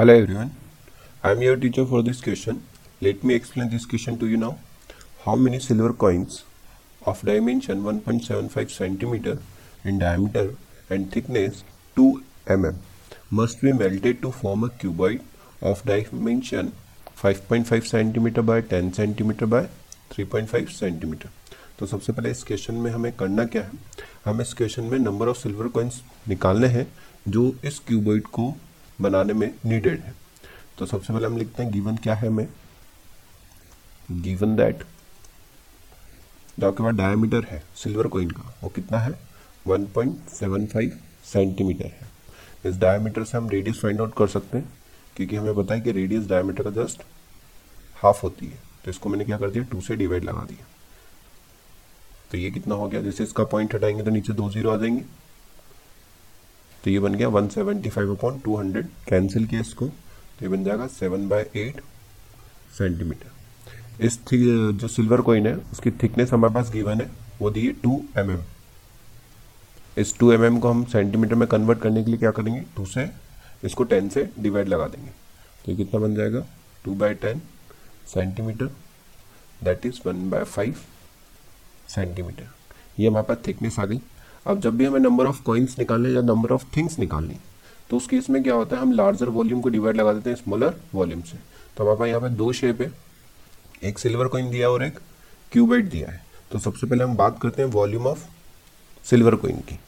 Hello everyone, I am your teacher for this question. Let me explain this question to you now. How many silver coins of dimension 1.75 centimeter in diameter and thickness 2 mm must be melted to form a cuboid of dimension 5.5 centimeter by 10 centimeter by 3.5 centimeter. तो सबसे पहले इस question में हमें करना क्या है हमें इस क्वेश्चन में नंबर ऑफ़ सिल्वर कॉइन्स निकालने हैं जो इस क्यूबॉइड को बनाने में नीडेड है। तो सबसे पहले हम लिखते हैं गिवन क्या है हमें? गिवन दैट आपके पास डायमीटर है सिल्वर कोइन का, वो कितना है? 1.75 सेंटीमीटर है। इस डायमीटर से हम रेडियस फाइंड आउट कर सकते हैं, क्योंकि हमें पता है कि रेडियस डायमीटर का जस्ट हाफ़ होती है। तो इसको मैंने क्या कर दिया? टू से डिवाइड लगा दिया। तो ये कितना हो गया? जैसे इसका पॉइंट हटाएँगे तो नीचे दो ज़ीरो आ जाएँगे। तो ये बन गया 175 seventy five upon two hundred. Cancel किया इसको तो ये बन जाएगा सेवन बाय एट सेंटीमीटर। इस जो सिल्वर कॉइन है, उसकी थिकनेस हमारे पास गिवन है, वो दी है टू एम mm. इस टू एम mm को हम सेंटीमीटर में कन्वर्ट करने के लिए क्या करेंगे? टू से, इसको टेन से डिवाइड लगा देंगे। तो ये कितना बन जाएगा? Two by ten centimetre. That is one by five centimetre. ये हमारे पास थिकनेस आ गई। अब जब भी हमें नंबर ऑफ़ कॉइन्स निकालने या नंबर ऑफ़ थिंग्स निकालनी तो उस केस में क्या होता है, हम लार्जर वॉल्यूम को डिवाइड लगा देते हैं स्मॉलर वॉल्यूम से। तो हमारे पास यहाँ पे दो शेप है। एक सिल्वर कॉइन दिया और एक क्यूबेट दिया है। तो सबसे पहले हम बात करते हैं वॉल्यूम ऑफ़ सिल्वर कॉइन की।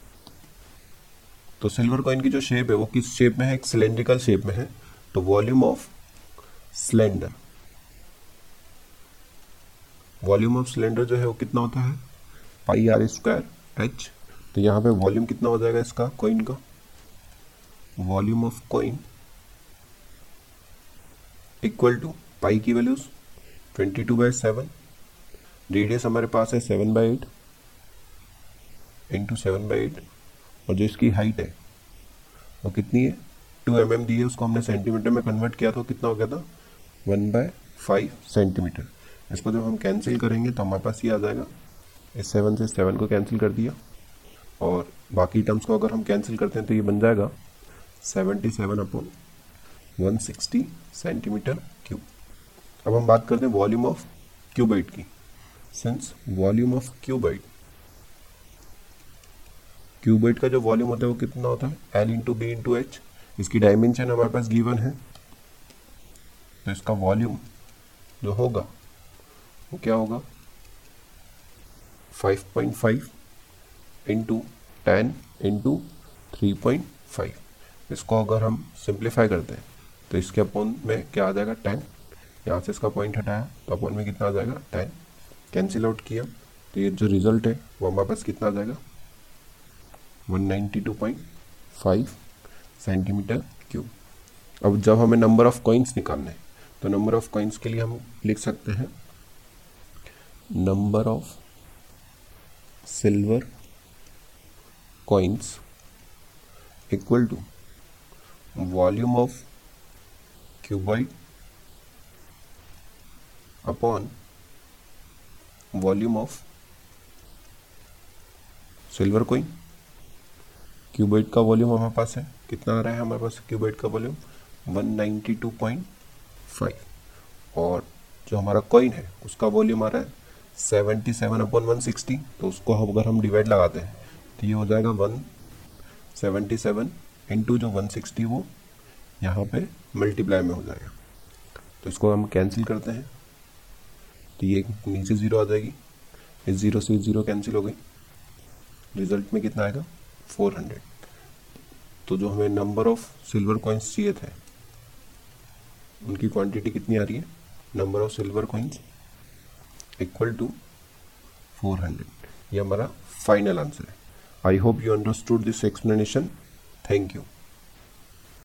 तो सिल्वर कॉइन की जो शेप है, वो किस शेप में है? एक सिलेंड्रिकल शेप में है। तो volume of cylinder volume of cylinder जो है, वो कितना होता है? पाई आर स्क्वायर एच तो यहाँ पे वॉल्यूम कितना हो जाएगा इसका? कॉइन का। Volume of coin equal to pi की values 22 two by seven radius हमारे पास है seven by eight into seven by eight और जो इसकी हाइट है, वो कितनी है? टू एम एम दी है, उसको हमने सेंटीमीटर में कन्वर्ट किया तो कितना हो गया था? वन बाय फाइव सेंटीमीटर इसको जब हम कैंसिल करेंगे तो हमारे पास ये आ जाएगा। इस सेवन से सेवन को कैंसिल कर दिया। और बाकी टर्म्स को अगर हम कैंसिल करते हैं तो ये बन जाएगा seventy seven upon one sixty centimetre cube अब हम बात करते हैं वॉल्यूम ऑफ़ क्यूबाइट की. Since volume of cuboid cuboid का जो वॉल्यूम होता है वो कितना होता है? L into B into H इसकी डायमेंशन हमारे पास गिवन है। तो इसका वॉल्यूम जो होगा, वो क्या होगा? 5.5 point five into ten into three point five इसको अगर हम सिंप्लीफाई करते हैं तो इसके अपॉन में क्या आ जाएगा? टेन यहाँ से इसका पॉइंट हटाया तो अपॉन में कितना आ जाएगा? टेन कैंसिल आउट किया तो ये जो रिज़ल्ट है, वो हमारे पास कितना आ जाएगा? 192.5 सेंटीमीटर क्यूब अब जब हमें नंबर ऑफ़ कॉइन्स निकालने है तो नंबर ऑफ़ कॉइन्स के लिए हम लिख सकते हैं number of silver coins equal to volume of cuboid upon volume of silver coin cuboid का वॉल्यूम हमारे पास है। कितना आ रहा है हमारे पास क्यूबाइट का वॉल्यूम 192.5 और जो हमारा कॉइन है, उसका वॉल्यूम आ रहा है 77 सेवन अपॉन वन तो उसको अगर हम डिवाइड लगाते हैं तो ये हो जाएगा 177 सेवेंटी सेवन इंटू जो 160 वो यहाँ पे मल्टीप्लाई में हो जाएगा। तो इसको हम कैंसिल करते हैं। तो ये नीचे ज़ीरो आ जाएगी। इस ज़ीरो से ज़ीरो कैंसिल हो गई। रिज़ल्ट में कितना आएगा? 400 तो जो हमें नंबर ऑफ़ सिल्वर कॉइन्स चाहिए थे, उनकी क्वांटिटी कितनी आ रही है? Number of silver coins equal to 400 ये हमारा फाइनल आंसर है। I hope you understood this explanation. Thank you.